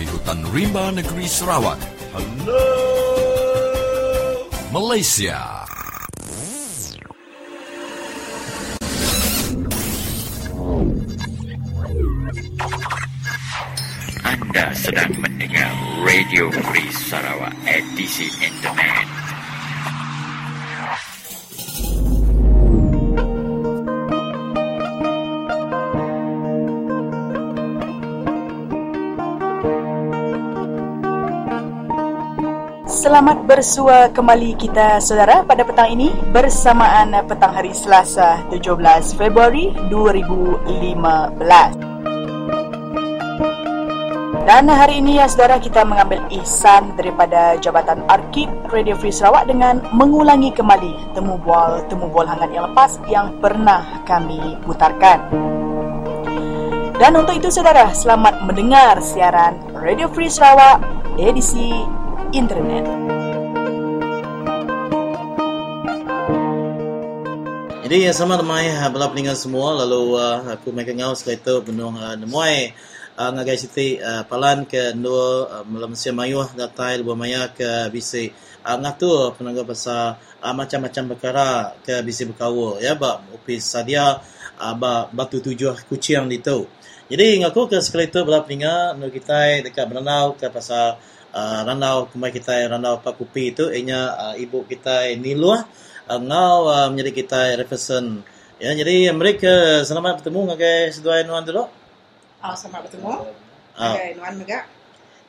dari hutan rimba negeri Sarawak. Hello Malaysia. Anda sedang mendengar Radio Free Sarawak edisi internet. Selamat bersua kembali kita saudara pada petang ini bersamaan petang hari Selasa 17 Februari 2015. Dan hari ini ya saudara kita mengambil ihsan daripada Jabatan Arkib Radio Free Sarawak dengan mengulangi kembali temu bual temu bual hangat yang lepas yang pernah kami putarkan. Dan untuk itu saudara, selamat mendengar siaran Radio Free Sarawak edisi internet. Jadi selamat mai bala peninggal semua. Lalu uh, aku mai kengau sekali tu benung uh, nemoi uh, ngagai siti uh, palan ke dua uh, malam sia mayuh datai lebih maya ke bisi uh, ngatur penangga pasal uh, macam-macam perkara ke bisi berkawa. Ya ba opis sadia uh, ba batu tujuh kucing itu. Jadi ngaku ke sekali tu bala peninggal nu kita dekat Beranau ke pasal uh, Ranau kemai kita Ranau Pak Kupi itu ianya uh, ibu kita Niluah uh, ngau uh, menjadi kita represent ya jadi mereka selamat bertemu ngagai sedua nuan dulu Ah, selamat bertemu. Ah. Okay, Nuan Mega.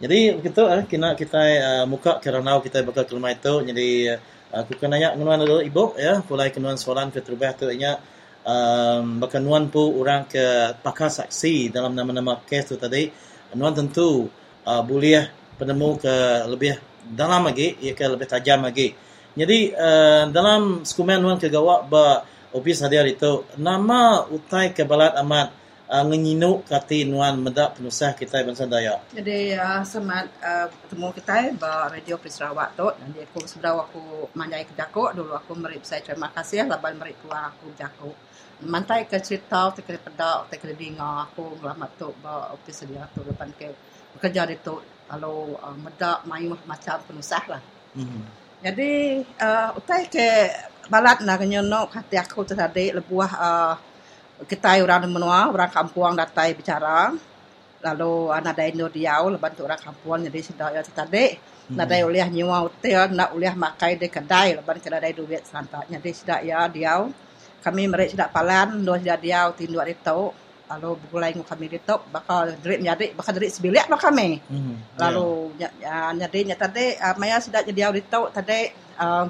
jadi begitu uh, kena kita uh, muka ke Ranau kita bakal ke rumah itu jadi uh, aku kena nanya nuan dulu ibu ya mulai ke nuan soalan ke terubah tu ianya um, bakal nuan pu orang ke pakar saksi dalam nama-nama kes tu tadi nuan tentu uh, boleh penemu ke lebih dalam lagi ia ke lebih tajam lagi jadi uh, dalam skumen nuan ke gawak ba opis hadir itu nama utai kebalat amat uh, ngenyinuk kati nuan medak penusah kita bangsa Dayak Jadi uh, selamat uh, bertemu kita ba Radio Free Sarawak tu. Dan dia aku sebenarnya aku manjai ke Jako dulu aku merip saya terima kasih laban merip keluar aku Jako. Mantai ke cerita te ke pedak te ke dengar aku ngelamat tu ba ofis dia tu depan ke bekerja di tu kalau uh, medak mayu macam penusah lah. mm-hmm. Jadi uh, utai ke balat na kenyono hati aku tu tadi lebuah uh, kita orang menua orang kampung datai bicara. Lalu anak ada Indo diau leban tu orang kampung jadi sudah ya tadi. Nak ada uliah nyewa hotel nak uliah makai di kedai leban kedai duit santai jadi sudah ya diau kami mereka sudah palan dua sudah diau tindu tau lalu bulai kami di tau bakal duit nyari bakal duit sebilik lah kami Mm-hmm. lalu ya, ya, jadi nya tadi uh, maya sudah jadi di tau tadi uh,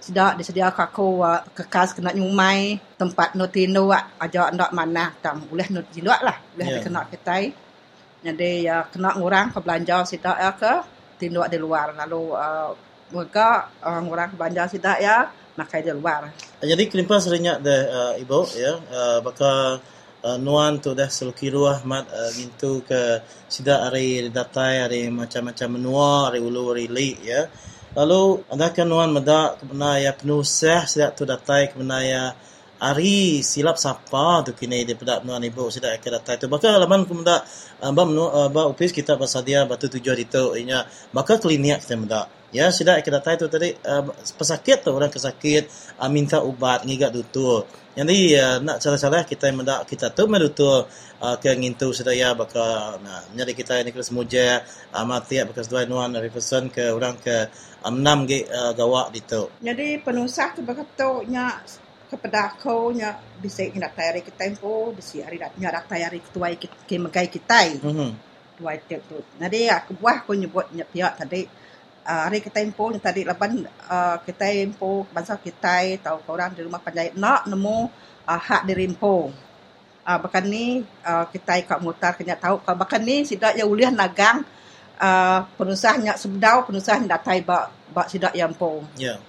sudah disediakan aku uh, kekas kena nyumai tempat notino uh, aja ndak mana tam boleh not jiluat lah boleh Ya. yeah. kena kita jadi ya kena ngurang ke belanja sidak ya ke tinduk di luar lalu uh, mereka uh, ngurang ke belanja sidak ya makai di luar Jadi kenapa seringnya deh uh, ibu ya uh, bakal uh, nuan tu dah seluki ruah mat. Uh, gintu ke sida hari datai hari macam-macam menua hari ulu hari li ya. Lalu adakah nuan meda kena ya penuh sah sida tu datai kena ya hari silap siapa tu kini pedak nuan ibu sida ke datai tu. Bakal laman kumda uh, ba menu uh, ba ofis kita pasal dia batu tujuh itu inya. Bakal klinik kita meda Ya, sida ke datai tu tadi uh, pesakit tu orang kesakit uh, minta ubat ngigak dutur. Jadi uh, nak salah-salah kita mendak kita tu medutur uh, ke ngintu sedaya baka nah jadi kita ni kelas muja uh, mati bekas dua nuan represent ke orang ke um, enam ge uh, gawak ditu. jadi penusah tu berkata nya kepada aku nya bisa nak tayari kita tempo bisa hari nak nya tayari ketua kita megai kita Mhm. itu tu. Jadi aku buah aku nyebut pihak tadi uh, hari kita info tadi laban uh, kita info bangsa kita tahu korang di rumah panjai nak nemu uh, hak di rimpo. Uh, bahkan ni uh, kita kat mutar kena tahu kalau bahkan ni sidak ya uliah nagang uh, penusahnya sebdau penusahnya datai bak bak sidak yang po. Ya.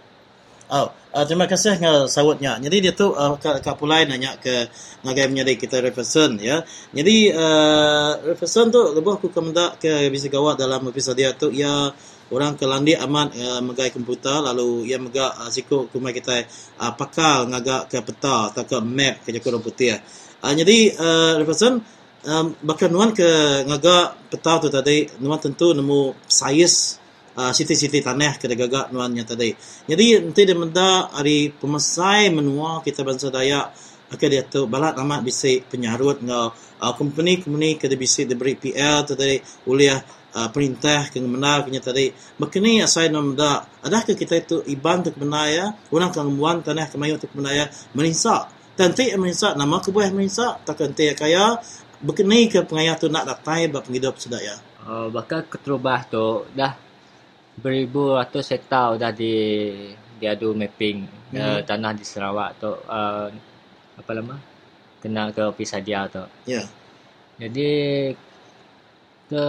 Oh, uh, terima kasih ngah sawutnya. Jadi dia tu uh, Kak, Kak Pulai nanya ke ngagai menjadi kita referensen ya. Jadi uh, referensen tu lebih aku kemendak ke bisa gawat dalam episode dia tu ya orang ke landi amat uh, megai komputer lalu ia megak uh, siku kumai kita uh, pakal ngagak ke peta atau ke map ke jakur putih. Uh, jadi uh, referensen um, bahkan nuan ke ngaga petau tu tadi nuan tentu nemu uh, siti-siti tanah ke gagak nuannya tadi. Jadi nanti dia menda hari pemesai menua kita bangsa Dayak akan dia tu balat amat bisik penyarut ngau uh, company company ke dia bisik diberi PL tu tadi uliah uh, perintah ke mana kenya tadi. Makni asai nom da adakah kita itu iban tu kemenaya orang kemuan tanah kemayu tu kemenaya meninsak. Tanti meninsak nama kebuah meninsak tak nanti kaya berkenai ke pengayah tu nak datai bab penghidup sedaya. Uh, bakal keterubah tu dah beribu ratus hektar dah di diadu mapping hmm. uh, tanah di Sarawak tu uh, apa lama kena ke ofis hadiah tu. Ya. Yeah. Jadi ke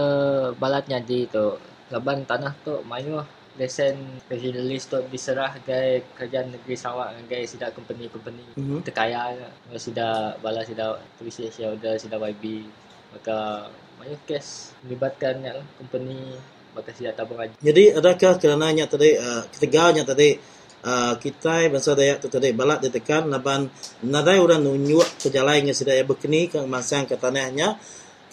balatnya di tu laban tanah tu mayu lesen regionalis tu diserah gay kerajaan negeri Sarawak gay sida company-company mm-hmm. terkaya sida bala sida polisi Asia udah sida YB maka banyak kes melibatkan ya, company maka sida tabung aja. Jadi adakah kerananya tadi uh, ketiganya tadi uh, kita bangsa Dayak tu tadi balat ditekan laban nadai orang nunjuk ke jalan yang sida ya berkeni ke masang ke tanahnya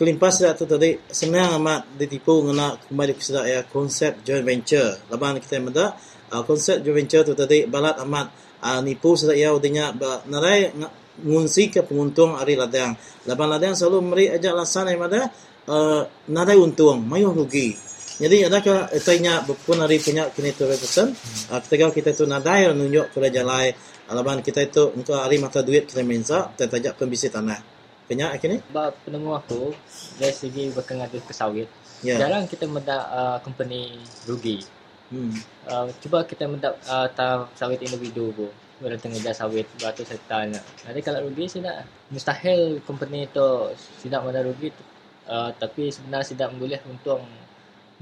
kelimpas dah tu tadi senang amat ditipu ngena kembali ke sedak ya konsep joint venture. Laban kita menda uh, konsep joint venture tu tadi balat amat uh, nipu sedak ya udinya narai ngunsi ke penguntung hari ladang. Laban ladang selalu memberi ajak lasan yang ada uh, narai untung, mayu rugi. Jadi adakah tanya pun hari punya kini tu represent uh, ketika kita tu nadai nunjuk kerja lain Laban kita itu untuk hari mata duit kita minta, kita tajak pembisi tanah. Kenya akhirnya? Sebab penemu aku dari segi berkenaan ke sawit. Yeah. Jarang kita mendak uh, company rugi. Hmm. Uh, cuba kita mendak uh, sawit individu pun. Bila tengah dah sawit beratus hektar. Jadi kalau rugi tidak mustahil company itu tidak mana rugi. Uh, tapi sebenarnya tidak boleh untung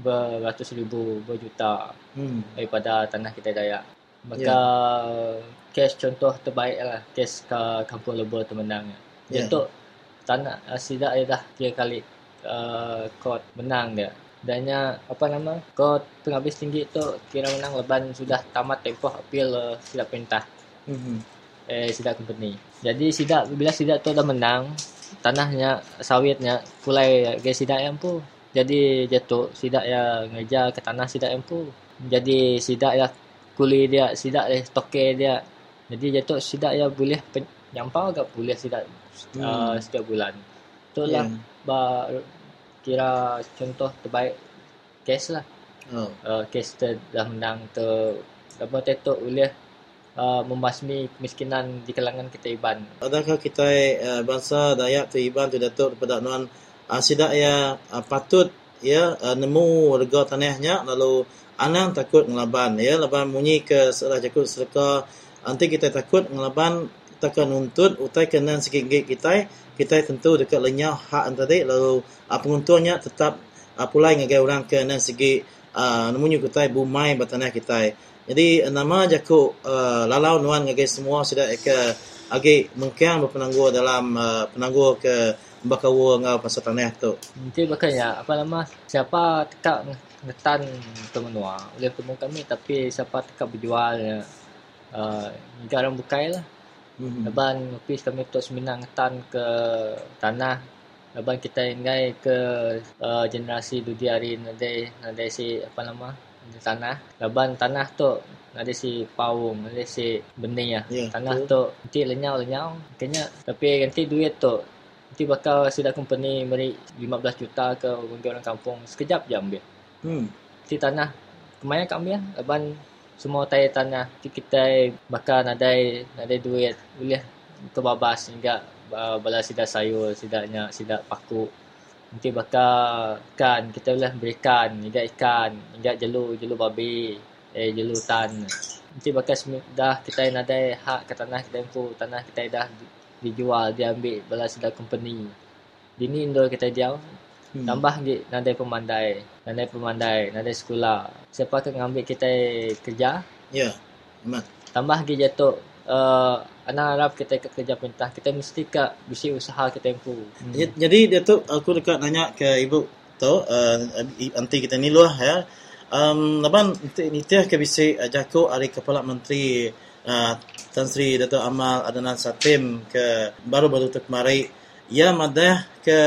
beratus ribu, berjuta hmm. daripada tanah kita daya. Maka yeah. case contoh terbaik lah. Case ke kampung lebur temenang. Yeah. Untuk tanah uh, sidak dia dah tiga kali uh, court menang dia. Dannya apa nama court penghabis tinggi tu kira menang leban sudah tamat tempoh appeal uh, sidak perintah. Mm-hmm. eh sidak company. Jadi sidak bila sidak tu dah menang tanahnya sawitnya pulai ke sidak yang pu. Jadi jatuh sidak ya ngejar ke tanah sidak yang pu. Jadi sidak ya kuli dia sidak eh toke dia. Jadi jatuh sidak ya boleh pen- nyampau agak boleh sidak hmm. uh, setiap bulan. Itulah yeah. ba, kira contoh terbaik kes lah. Oh. Uh, kes tu dah menang tu apa tetok boleh uh, membasmi kemiskinan di kalangan kita Iban. Adakah kita uh, bangsa Dayak tu Iban tu datuk daripada nuan uh, sidak ya uh, patut ya uh, nemu warga tanahnya lalu anang takut ngelaban ya laban bunyi ke serah jakut serka nanti kita takut ngelaban takkan nuntut utai kenan sikit kita kita tentu dekat lenyah hak tadi lalu uh, penguntungnya tetap uh, pulai ngagai orang kenan segi uh, namunnya kita bumai batanah kita jadi nama jaku lalau nuan ngagai semua sudah ke agi mungkin berpenangguh dalam penangguh ke bakawa ngau pasal tanah tu. Nanti bakanya apa nama? Siapa tekak ngetan temenua oleh temu kami tapi siapa tekak berjual uh, garam bukai lah Mm-hmm. Leban ofis kami tu seminang tan ke tanah. Leban kita ingai ke uh, generasi dudi hari nanti nanti si apa nama di tanah. Leban tanah tu nanti si paung nanti si benih ya. Yeah, tanah tu nanti lenyau lenyau. Kenya tapi nanti duit tu nanti bakal sudah company beri 15 juta ke orang kampung sekejap je ambil. Hmm. Nanti tanah kemana kau ambil? Leban semua tayar tanah kita bakal nadai nadai duit. Boleh kebabas hingga uh, bala sidak sayur sidaknya sidak paku. Nanti bakal ikan kita boleh berikan hingga ikan hingga jelu jelu babi eh jelu tan. Nanti bakal dah kita nadai hak ke tanah kita info tanah kita dah dijual diambil bala sidak company. Dini indo kita diam Hmm. Tambah lagi nadai pemandai, nadai pemandai, nadai sekolah. Siapa akan ngambil kita kerja? Ya, memang. Tambah lagi jatuh uh, anak Arab kita ke kerja perintah. Kita mesti ke bisi usaha kita tempu. Hmm. Jadi Datuk aku dekat nanya ke ibu tu uh, anti kita ni luah ya. Um, laban nitiah ke bisi uh, jako hari kepala menteri uh, Tan Sri Datuk Amal Adnan Satim ke baru-baru tu kemarin ia madah ke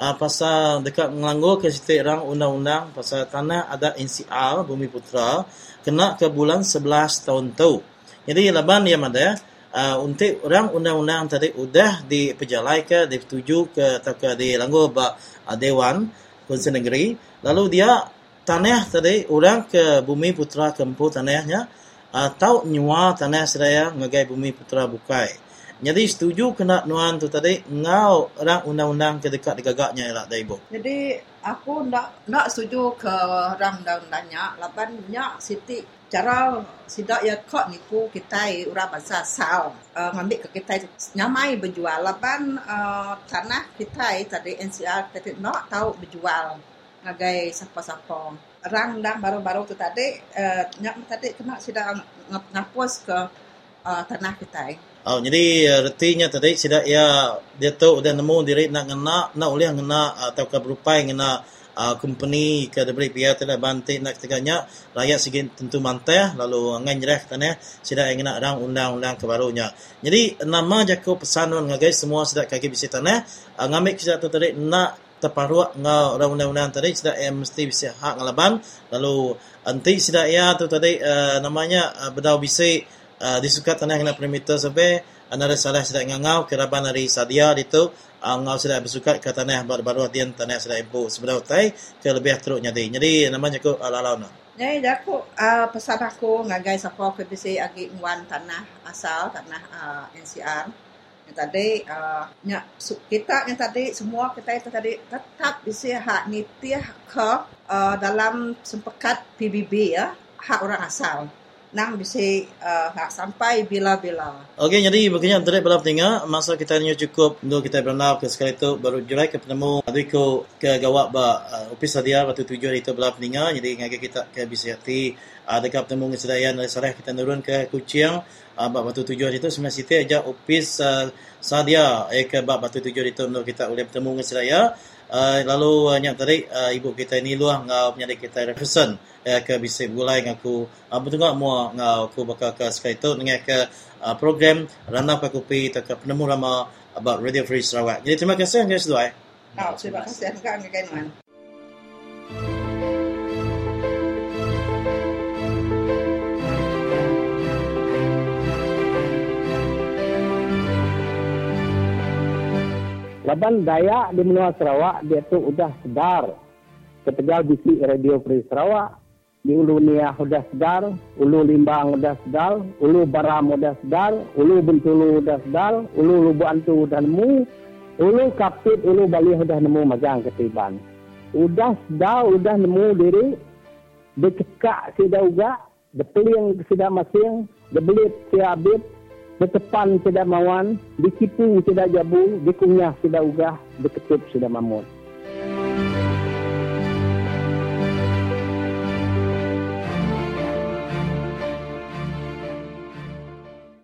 uh, pasal dekat melanggur ke situ orang undang-undang pasal tanah ada NCR Bumi Putra kena ke bulan 11 tahun tu. Jadi laban ia madah uh, untuk orang undang-undang tadi sudah diperjalai ke dituju ke atau ke dilanggur ba uh, Dewan Konsen Negeri lalu dia tanah tadi orang ke Bumi Putra kempu tanahnya atau nyua tanah seraya ngagai Bumi Putra bukai. Jadi setuju kena nuan tu tadi? Ngau orang undang-undang ke dekat digagaknya lah dah ibu. Jadi aku nak nak setuju ke orang undang-undangnya lapan nya siti cara sidak ya kok nipu kita orang bangsa sal uh, ngambil ke kita nyamai berjual. Lapan uh, tanah kita tadi NCR tadi nak tahu berjual ngagai siapa-siapa. Orang undang baru-baru tu tadi uh, nyak tadi kena sidak ngapus ke uh, tanah kita Oh, jadi uh, retinya tadi sudah ya dia tahu sudah nemu diri nak ngena nak oleh ngena atau ke berupai ngena uh, company ke diberi pihak tidak bantai nak tegaknya rakyat segi tentu mantai lalu ngan jerah tanah sudah ingin nak orang undang-undang kebarunya. Jadi nama jaku pesanan ngagai semua sudah kaki bisi tanah uh, ngambil kita tu tadi nak terparuak ngau orang undang-undang tadi sudah eh, mesti bisa hak ngalaban lalu nanti sudah ya tu tadi uh, namanya uh, berdau bisi uh, disuka tanah kena perimeter sampai anda salah sudah ngangau keraban dari sadia itu uh, ngau sudah bersuka ke tanah baru-baru hatian tanah sudah ibu sebenarnya utai ke lebih teruk nyadi. Jadi namanya ku ala-ala na Jadi aku uh, pesan aku ngagai siapa ke bisa agi ngwan tanah asal tanah uh, NCR yang tadi uh, nya, kita yang tadi semua kita itu tadi tetap bisa hak nitiah ke uh, dalam sempekat PBB ya hak orang asal nang bisa uh, sampai bila-bila. Okey, jadi begini antara dalam tinggal masa kita ni cukup untuk kita berenang ke sekali tu baru jurai ke penemu. Adiko ke gawak ba uh, opis dia waktu tujuan itu belah tinggal jadi ngaji kita ke bisa hati. Uh, dekat penemu kesedayan dari salah kita turun ke kucing uh, ba waktu tujuan itu sebenarnya situ aja opis uh, sadia. Eh ke ba waktu tujuan itu untuk kita boleh bertemu kesedayan Uh, lalu uh, yang tadi uh, ibu kita ni luah ngau penyakit kita represent ya ke bisa gulai ngaku uh, betul mua? Ngau aku bakal ke sekali tu dengan ke uh, program Rana Pakupi atau ke penemu lama about Radio Free Sarawak. Jadi terima kasih guys doa. Oh, terima kasih. Juga dengan Laban Dayak di Menua Sarawak dia tu sudah sedar. Ketegal bisi Radio Free Sarawak. Di Ulu Nia sudah sedar. Ulu Limbang sudah sedar. Ulu Baram sudah sedar. Ulu Bentulu sudah sedar. Ulu Lubu Antu sudah nemu. Ulu Kapit, Ulu Bali sudah nemu majang ketiban. Sudah sedar, sudah nemu diri. Dikekak sudah juga. Depeling sudah masing. Debelit sudah habis. Betepan tidak mawan, ditipu tidak jabu, dikunyah tidak ugah, diketup tidak mamun.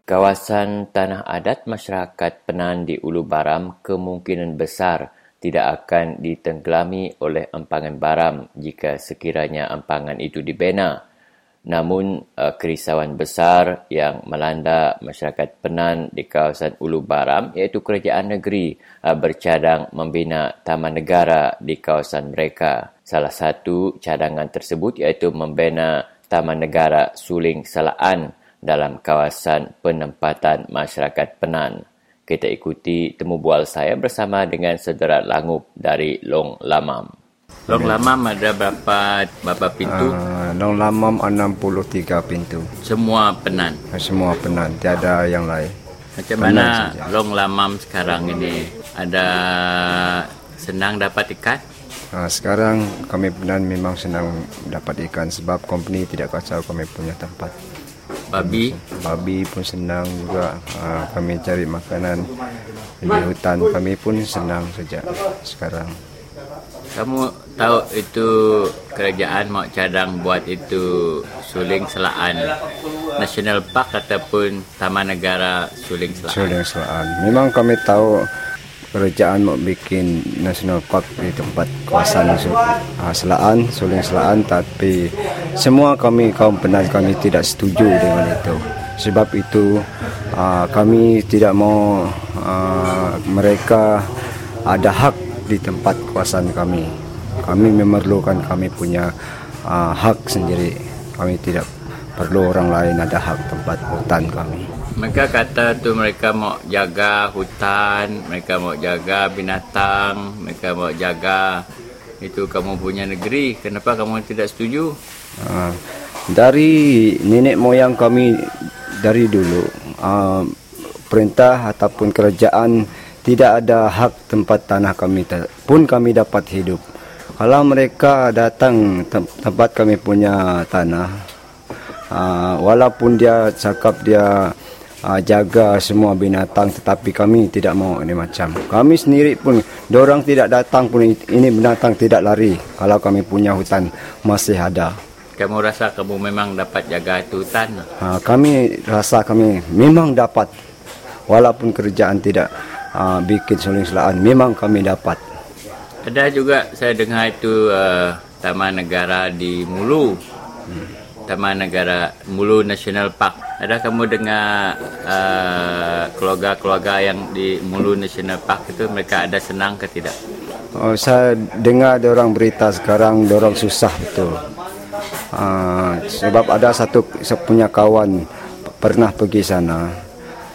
Kawasan tanah adat masyarakat Penan di Ulu Baram kemungkinan besar tidak akan ditenggelami oleh empangan baram jika sekiranya empangan itu dibina. Namun uh, kerisauan besar yang melanda masyarakat Penan di kawasan Ulu Baram iaitu kerajaan negeri uh, bercadang membina taman negara di kawasan mereka. Salah satu cadangan tersebut iaitu membina taman negara Suling Salaan dalam kawasan penempatan masyarakat Penan. Kita ikuti temu bual saya bersama dengan saudara Langup dari Long Lamam. Long Lamam ada berapa berapa pintu? Uh, Long Lamam 63 pintu. Semua penan. Ah, semua penan, tiada yang lain. Macam penan mana saja. Long Lamam sekarang ini? Ada senang dapat ikan? Uh, sekarang kami penan memang senang dapat ikan sebab company tidak kacau kami punya tempat. Babi? Babi pun senang juga. Uh, kami cari makanan di hutan. Kami pun senang saja sekarang. Kamu tahu itu kerajaan mau cadang buat itu Suling Selaan National Park ataupun Taman Negara Suling Selaan. Suling Selaan. Memang kami tahu kerajaan mau bikin National Park di tempat kawasan uh, Selaan, Suling Selaan tapi semua kami kaum penat kami tidak setuju dengan itu. Sebab itu uh, kami tidak mau uh, mereka ada hak di tempat kawasan kami. Kami memerlukan kami punya uh, hak sendiri. Kami tidak perlu orang lain ada hak tempat hutan kami. Mereka kata tu mereka mau jaga hutan, mereka mau jaga binatang, mereka mau jaga itu kamu punya negeri. Kenapa kamu tidak setuju? Uh, dari nenek moyang kami dari dulu uh, perintah ataupun kerajaan tidak ada hak tempat tanah kami pun kami dapat hidup. Kalau mereka datang tempat kami punya tanah, uh, walaupun dia cakap dia uh, jaga semua binatang, tetapi kami tidak mau ini macam. Kami sendiri pun, orang tidak datang pun ini binatang tidak lari. Kalau kami punya hutan masih ada kamu rasa kamu memang dapat jaga itu hutan? Ha, kami rasa kami memang dapat. Walaupun kerjaan tidak uh, bikin suling selaan, memang kami dapat. Ada juga saya dengar itu uh, Taman Negara di Mulu. Hmm. Taman Negara Mulu National Park. Ada kamu dengar uh, keluarga-keluarga yang di Mulu National Park itu mereka ada senang ke tidak? Oh, saya dengar orang berita sekarang orang susah betul. Uh, sebab ada satu punya kawan pernah pergi sana.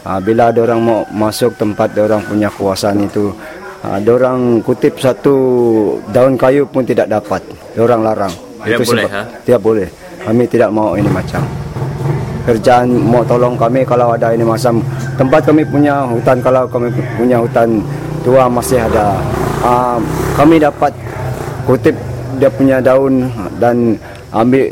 Uh, bila ada orang mau masuk tempat orang punya kuasaan itu, uh, orang kutip satu daun kayu pun tidak dapat. Orang larang. Tidak itu boleh, ha? Tidak boleh. Kami tidak mau ini macam. Kerjaan mau tolong kami kalau ada ini macam tempat kami punya hutan kalau kami punya hutan tua masih ada. Uh, kami dapat kutip dia punya daun dan ambil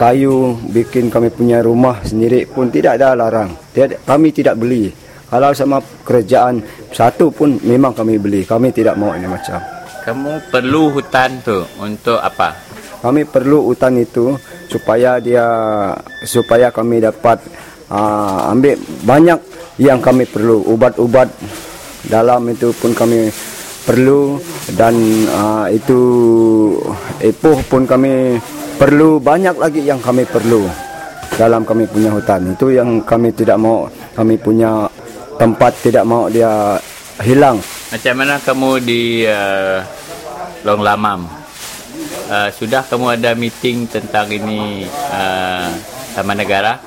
kayu bikin kami punya rumah sendiri pun tidak ada larang. Tiada, kami tidak beli. Kalau sama kerajaan satu pun memang kami beli. Kami tidak mau ini macam. Kamu perlu hutan tu untuk apa? Kami perlu hutan itu supaya dia supaya kami dapat uh, ambil banyak yang kami perlu ubat-ubat dalam itu pun kami perlu dan uh, itu epoh pun kami perlu banyak lagi yang kami perlu dalam kami punya hutan. Itu yang kami tidak mau kami punya tempat tidak mau dia hilang. Macam mana kamu di uh, Long Lamam? Uh, sudah kamu ada meeting tentang ini uh, Taman Negara?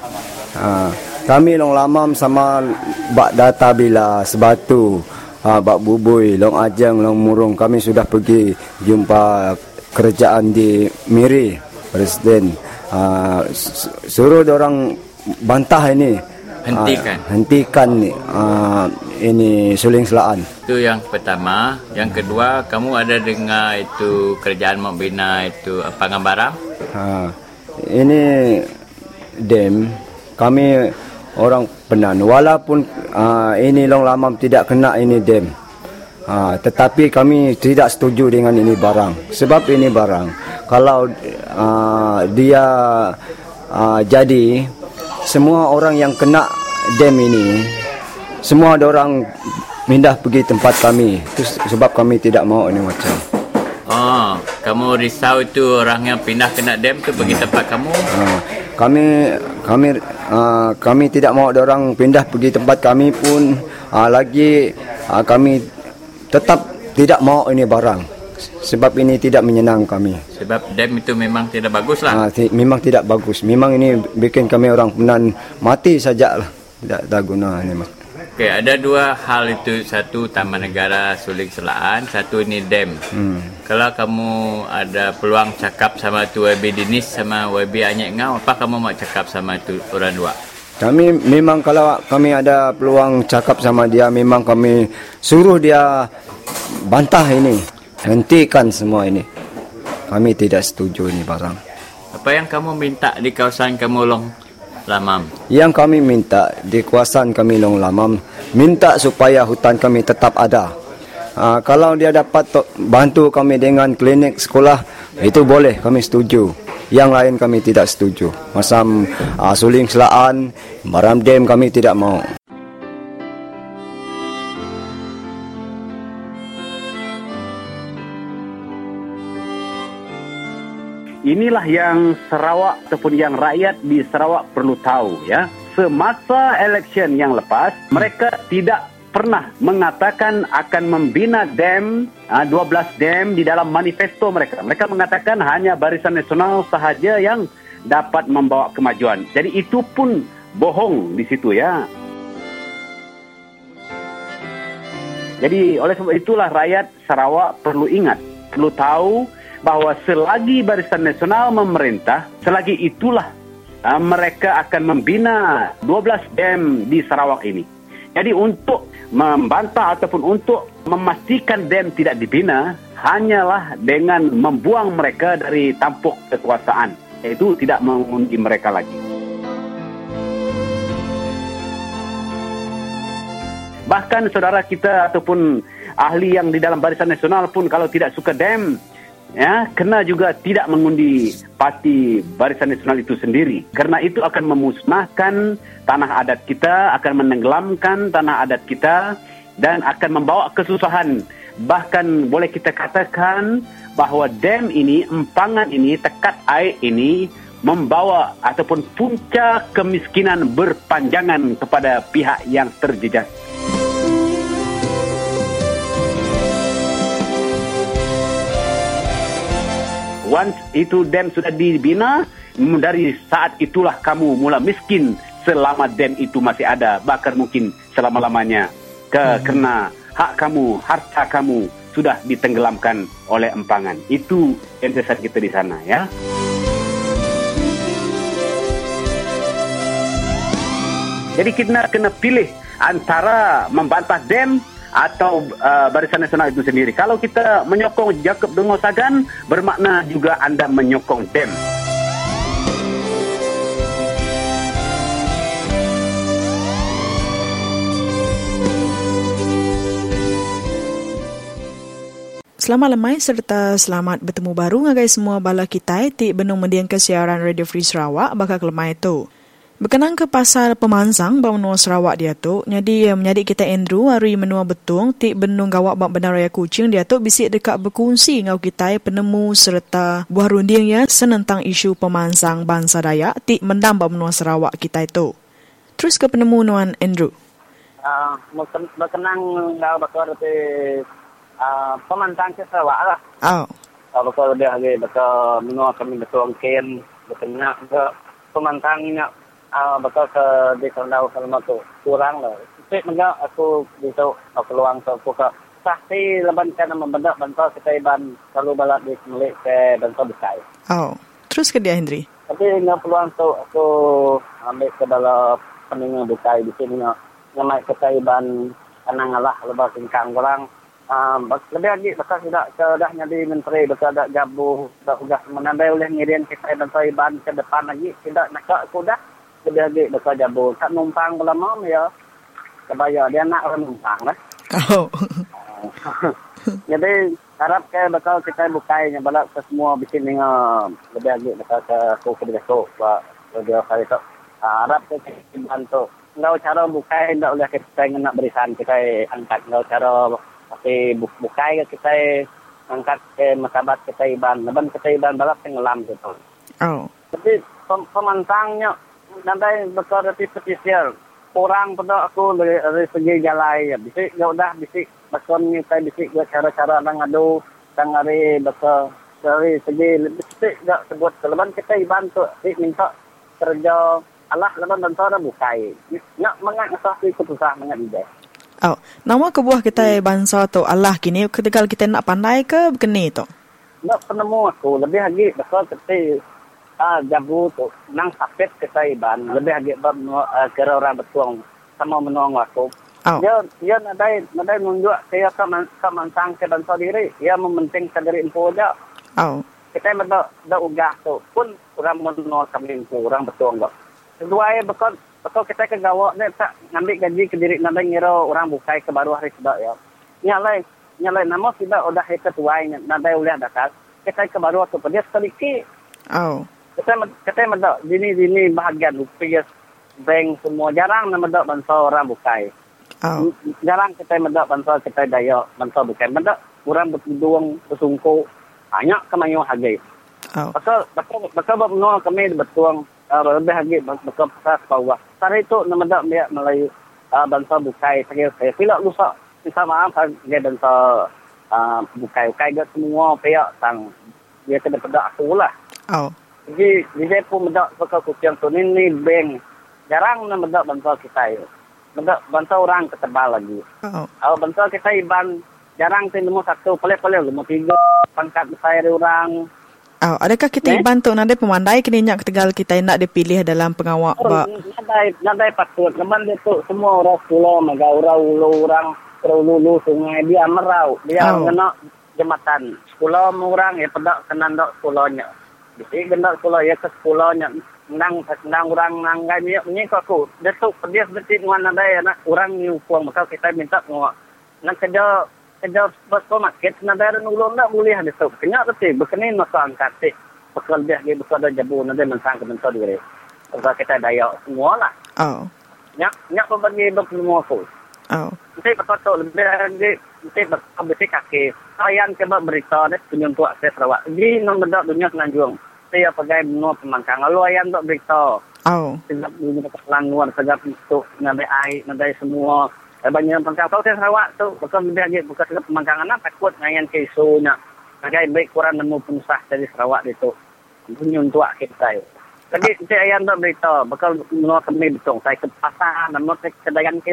Uh, kami Long Lamam sama Bak Data Bila Sebatu uh, Bak Bubui Long Ajang Long Murung. Kami sudah pergi jumpa kerajaan di Miri presiden uh, suruh orang bantah ini. Hentikan. Uh, hentikan uh, ini suling selaan. Itu yang pertama. Yang kedua kamu ada dengar itu kerjaan membina itu pengambaran uh, ini dem kami orang penan walaupun uh, ini long lama tidak kena ini dem uh, tetapi kami tidak setuju dengan ini barang. Sebab ini barang kalau uh, dia uh, jadi semua orang yang kena dam ini semua ada orang pindah pergi tempat kami. Itu sebab kami tidak mau ini macam. Oh kamu risau itu orang yang pindah kena dam tu pergi tempat kamu? Uh, kami kami uh, kami tidak mau orang pindah pergi tempat kami pun. Uh, lagi uh, kami tetap tidak mau ini barang sebab ini tidak menyenang kami. Sebab dam itu memang tidak bagus lah. Ha, memang tidak bagus. Memang ini bikin kami orang penan mati saja lah. Tidak ada guna ini mas. Okey, ada dua hal itu. Satu Taman Negara Suling Selaan, satu ini dam. Hmm. Kalau kamu ada peluang cakap sama tu YB Dinis sama YB Anyek Ngau, apa kamu mau cakap sama tu orang dua? Kami memang kalau kami ada peluang cakap sama dia, memang kami suruh dia bantah ini hentikan semua ini. Kami tidak setuju ini barang. Apa yang kamu minta di kawasan kamu Long Lamam? Yang kami minta di kawasan kami Long Lamam, minta supaya hutan kami tetap ada. Uh, kalau dia dapat bantu kami dengan klinik sekolah, itu boleh, kami setuju. Yang lain kami tidak setuju. Macam uh, suling selaan, maram dem kami tidak mau. inilah yang Sarawak ataupun yang rakyat di Sarawak perlu tahu ya. Semasa election yang lepas, mereka tidak pernah mengatakan akan membina dam, 12 dam di dalam manifesto mereka. Mereka mengatakan hanya Barisan Nasional sahaja yang dapat membawa kemajuan. Jadi itu pun bohong di situ ya. Jadi oleh sebab itulah rakyat Sarawak perlu ingat, perlu tahu bahawa selagi Barisan Nasional memerintah, selagi itulah uh, mereka akan membina 12 dam di Sarawak ini. Jadi untuk membantah ataupun untuk memastikan dam tidak dibina hanyalah dengan membuang mereka dari tampuk kekuasaan. Itu tidak mengundi mereka lagi. Bahkan saudara kita ataupun ahli yang di dalam Barisan Nasional pun kalau tidak suka dam, ya, kena juga tidak mengundi parti Barisan Nasional itu sendiri. Karena itu akan memusnahkan tanah adat kita, akan menenggelamkan tanah adat kita dan akan membawa kesusahan. Bahkan boleh kita katakan bahawa dam ini, empangan ini, tekat air ini membawa ataupun punca kemiskinan berpanjangan kepada pihak yang terjejas. Once itu dam sudah dibina, dari saat itulah kamu mula miskin selama dam itu masih ada, bahkan mungkin selama-lamanya. Ke, hmm. Kerana hak kamu, harta kamu sudah ditenggelamkan oleh empangan. Itu entitas kita di sana ya. Jadi kita kena pilih antara membantah dam atau uh, Barisan Nasional itu sendiri. Kalau kita menyokong Jacob Dungo Sagan, bermakna juga anda menyokong DEM. Selamat lemai serta selamat bertemu baru ngagai semua bala kita ti benung mendiang kesiaran Radio Free Sarawak bakal lemai tu. Berkenaan ke pasar pemansang bahawa menua Sarawak dia tu, jadi ya, menjadi kita Andrew hari menua betung, ti benung gawak bak benar raya kucing dia tu bisik dekat berkongsi ngau kita penemu serta buah runding ya senentang isu pemansang bangsa Dayak ti mendam bak menua Sarawak kita itu. Terus ke penemu nuan Andrew. Uh, berkenang ngau bakal reti uh, pemansang ke Sarawak lah. Oh. Kalau bakal dia lagi bakal menua kami betul ken berkenang ke pemansangnya uh, betul ke di Kandau Selama tu kurang lah. Tapi menga aku bisa aku luang ke buka saksi leban kan membendak bantuan kita iban kalau balak di milik ke bantuan besar. Oh, terus ke dia Hendri? Tapi dengan peluang tu aku ambil ke dalam peningan bukai di sini nak ngamai kita iban kanang Allah lebar singkang orang Um, lebih lagi bakal tidak sudah jadi menteri bakal tidak jabu sudah sudah menandai oleh ngirian kita dan saya ban ke depan lagi tidak nak aku dah lebih-lebih dekat jabu. Tak numpang lama ya. Kebaya dia nak orang numpang lah. Oh. Jadi harap ke bakal kita bukainya balak ke semua bikin dengan lebih lagi bakal ke aku ke besok pak lebih kali tu. Harap ke kita bantu. Ngau cara bukai ndak boleh kita nak berisan kita angkat ngau cara tapi bukai ke kita angkat ke masabat kita iban. Leban kita iban balak tenggelam gitu. Oh. Tapi pemantangnya nanti betul reti petisial. Orang pada aku dari, dari segi jalan ya. Bisik ya udah bisik betul ni saya bisik ya cara-cara nang adu tang hari betul dari segi bisik ya sebut keleban kita iban tu si minta kerja Allah leban bantu dah bukai. Nak mengat asah keputusan mengat ide. Oh, nama kebuah kita hmm. bangsa tu Allah kini ketika kita nak pandai ke begini tu? Nak penemu aku lebih lagi betul seperti ah jabu tu nang sapet ke Taiban lebih agak bab uh, kira orang betuang sama menuang waktu. Oh. Dia dia nadai nadai menunjuk saya ke man, ke mansang ke bangsa diri. Dia mementingkan dari info aja. Oh. Kita menda da ugah tu pun orang menuang kami info orang betuang kok. Kedua ya betul betul kita ke gawak ni tak ngambil gaji ke diri nadai ngira orang bukai ke baru hari sudah ya. Nyalai nyalai nama tidak udah ketua ini nadai oleh dakat. Kita ke baru tu dia sedikit. Oh kita kita mendak dini dini bahagian rupiah bank semua jarang nama mendak bangsa orang bukai. Oh. Jarang kita mendak bangsa kita daya bangsa bukai. Mendak orang bertuang bersungku banyak kemayu harga. Oh. Betul betul betul betul kami bertuang uh, lebih harga betul pasal bawah. Tadi itu nama mendak dia Melayu uh, bangsa bukai saya saya pilih lusa minta maaf dia bangsa uh, bukai bukai semua pihak sang dia kena pedak aku lah oh jadi dia pun medak pakai kucing tu ni ni bank jarang nak medak bangsa kita ya medak bangsa orang ketebal lagi oh kalau bangsa kita iban jarang tu nombor satu paling-paling nombor tiga pangkat besar orang Oh, adakah kita eh? bantu nanti pemandai kini nyak ketegal kita nak dipilih dalam pengawal oh, ba? Nadai, nadai patut. Lepas itu semua orang sekolah, mega orang ulu orang terululu sungai dia merau. Dia oh. kena jembatan. Sekolah orang ya pedak kena ndak sekolahnya. Jadi kena sekolah ya ke sekolahnya. Nang nang orang nang gani ni aku. Dia tu dia seperti nuan nadai anak orang ni ukuang maka kita minta ngok. Nang kerja kerja pasal market nadai ada nulung tak boleh ada tu. Kena tu berkenin masa angkat tu. Bekal dia dia bekal ada jabu nadai mensang ke bentar diri. Sebab kita daya semua lah. Oh. Nyak nyak pun bagi semua aku. Oh. Mesti betul lebih betul mesti kaki. Saya coba berita ni tunjuk tu akses rawat. Di nombor dak dunia senanjung. Saya pakai benua pemangkang. Lalu ayam tak berita. Oh. Sebab dunia kelanguan segala untuk nadai air, nadai semua banyak pangkang kau saya Sarawak tu bukan lebih lagi bukan segala pemangkangan lah takut dengan ke isunya sebagai baik kurang nemu penusah dari Sarawak itu punya untuk kita jadi saya ayam tak berita bakal menolak kami betul saya ke pasar nama saya ke dayan ke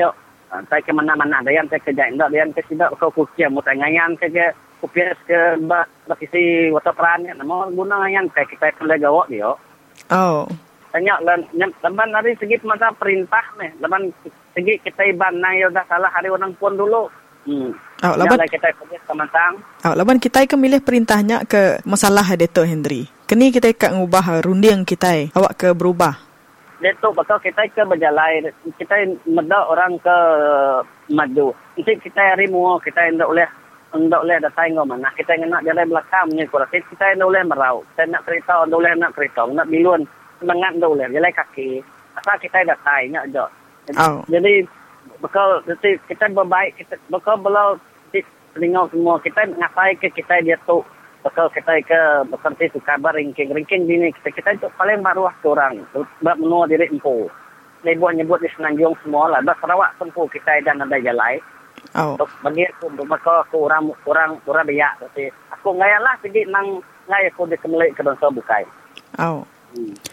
saya ke mana-mana. Dayan saya ke jalan dayan ke tidak bakal kukia mau tangayan ke ke kupias ke bakisi waterperan nama guna yang saya kita ke legawak dia. Oh. Tanya lan leban dari segi masa perintah nih leban segi kita iban nang ya dah salah hari orang pun dulu. Hmm. Oh, laban kita kerja sama tang. Oh, laban kita ke milih perintahnya ke masalah Dato Hendri. Kini kita ke ngubah runding kita awak ke berubah. Dato bakal kita ke berjalan kita meda orang ke maju. Nanti kita hari mu kita ndak boleh ndak boleh datang ngomong mana. Kita nak jalan belakang ni kurang kita ndak boleh merau. Kita nak kereta ndak boleh nak kereta nak bilun semangat tu boleh jalan kaki asal kita dah tanya je oh. jadi bekal jadi kita berbaik kita bekal belau telinga semua kita ngapai ke kita dia tu bekal kita ke seperti tu kabar ringking ringking ini kita kita itu paling maruah ke orang sebab menua diri empu dia buat nyebut di senanjung semua lah dah Sarawak tempuh kita dan ada jalan Oh. Bagi aku, maka aku orang orang orang dia. Jadi aku ngayalah pergi nang ngay aku dikemelik ke bangsa bukai. Oh.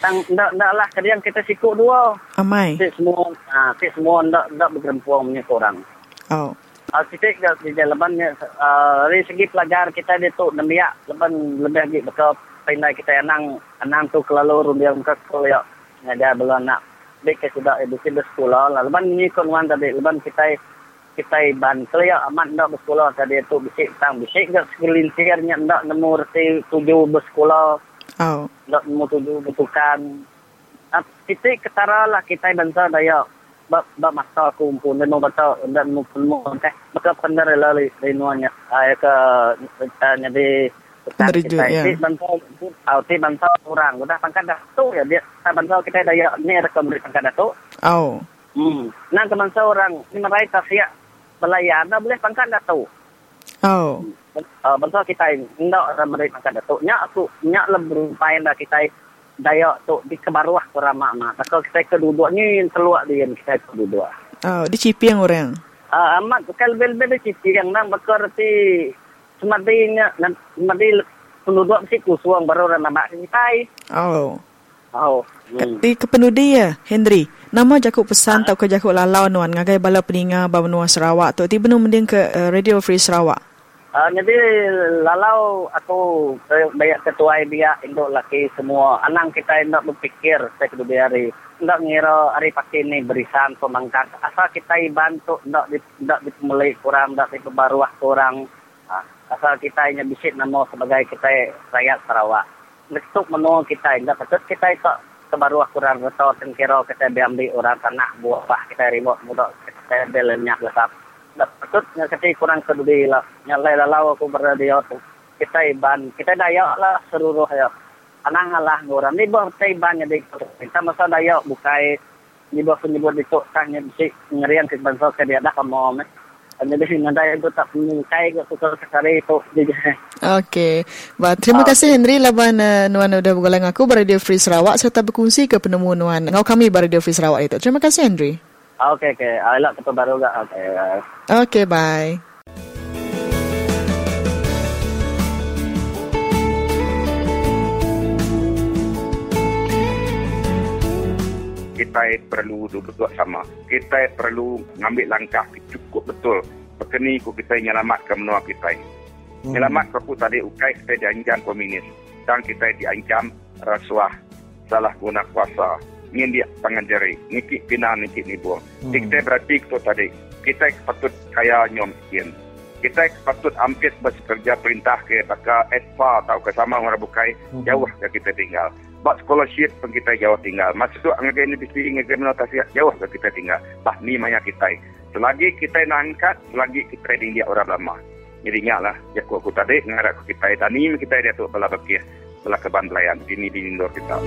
Tang ndak ndak lah kadang kita sikut dua. Amai. Kita semua ah kita semua ndak ndak bergempuang punya orang. Oh. Ah kita dah di lebannya ah dari segi pelajar kita dia tu demiak leban lebih lagi betul pandai kita anang anang tu kelalu rundia muka sekolah ya. Ngajar belum nak baik ke sudah edukasi di sekolah lah. Leban ni konwan tadi leban kita kita ban kelaya amat ndak bersekolah tadi tu bisik tang bisik gak segelintirnya ndak nemu reti tujuh bersekolah Oh. Nak mau tuju betukan. Uh, kita ketara lah kita bangsa daya. Bab masa aku pun dan mau baca dan pun mau teh. Maka pandar lah li nuanya. Ay ke kita ya. bangsa au ti bangsa orang udah pangkat dah tu ya dia bangsa kita daya ni ada kembali pangkat dah tu. Oh. Hmm. Nah ke bangsa orang ni merai tasia belayan dah boleh pangkat dah tu. Oh. Uh, bangsa kita ndak ramai pangkat datuk. Nya aku nya lah berupaya dah kita daya tu di kebaruah kurang makna. Kalau kita kedua ni keluar dia kita kedua. Oh, di cipiang orang. Ah, uh, amat kalau bel-bel di cipiang nang bakar ti semadinya nan semadi penduduk mesti kusuang baru orang nama kita. Oh. Oh. Hmm. Di kepenudi ya, Henry. Nama jakuk pesan ha? tau ke jakuk lalau nuan ngagai bala peninga bawa nuan Sarawak tu. Tiba nu mending ke uh, Radio Free Sarawak. Uh, jadi lalau aku banyak ketua dia induk laki semua anang kita hendak berfikir saya kedua hari. Hendak ngira hari pasti ni berisan pemangkat asal kita bantu hendak di hendak dimulai kurang hendak di kebaruah kurang. Uh, asal kita hanya bisik nama sebagai kita rakyat Sarawak. Untuk menua kita hendak betul kita itu kebaruah kurang. Betul kira kita ambil orang tanah buah kita remote mudah kita belenyak lesap patut nga kasi kurang kedudi lah nga lay lalaw ako berada di auto kita iban kita daya lah seluruh ya anang lah ngurang ni ba kita iban nga di kita masa daya bukai ni ba penyebut dito kanya bisi ngerian ke bansa ke dia dah kamo me Hanya di sini daya itu tak menyukai ke suka sekali itu. Okey. Ba, terima oh. kasih Henry laban uh, Nuan udah bergolong aku Radio Free Sarawak serta berkongsi ke penemu Nuan. Ngau kami Radio Free Sarawak itu. Terima kasih Henry. Okey, okey. Ah, elok kita baru gak. Okey. Okey, bye. kita perlu duduk sama. Kita perlu ngambil langkah cukup betul. Berkeni ku kita nyelamatkan menua kita. Hmm. Nyelamat ku tadi ukai kita diancam komunis. Dan kita diancam rasuah. Salah guna kuasa. Ingin dia tangan jari. Nikit pina, nikit nibu. Hmm. Kita berarti itu tadi. Kita patut kaya nyom sekian. Kita patut ampit bekerja perintah ke baka etpa atau ke sama orang bukai. Hmm. Jauh ke kita tinggal bak scholarship pun kita jauh tinggal. Maksud tu angga universiti angga menotasi jauh ke kita tinggal. Bah ni maya kita. Selagi kita nak angkat, selagi kita dia orang lama. Jadi ingatlah, ya aku, aku tadi ngarap kita tani kita dia tu bala bakir bala keban pelayan ini di Indor kita.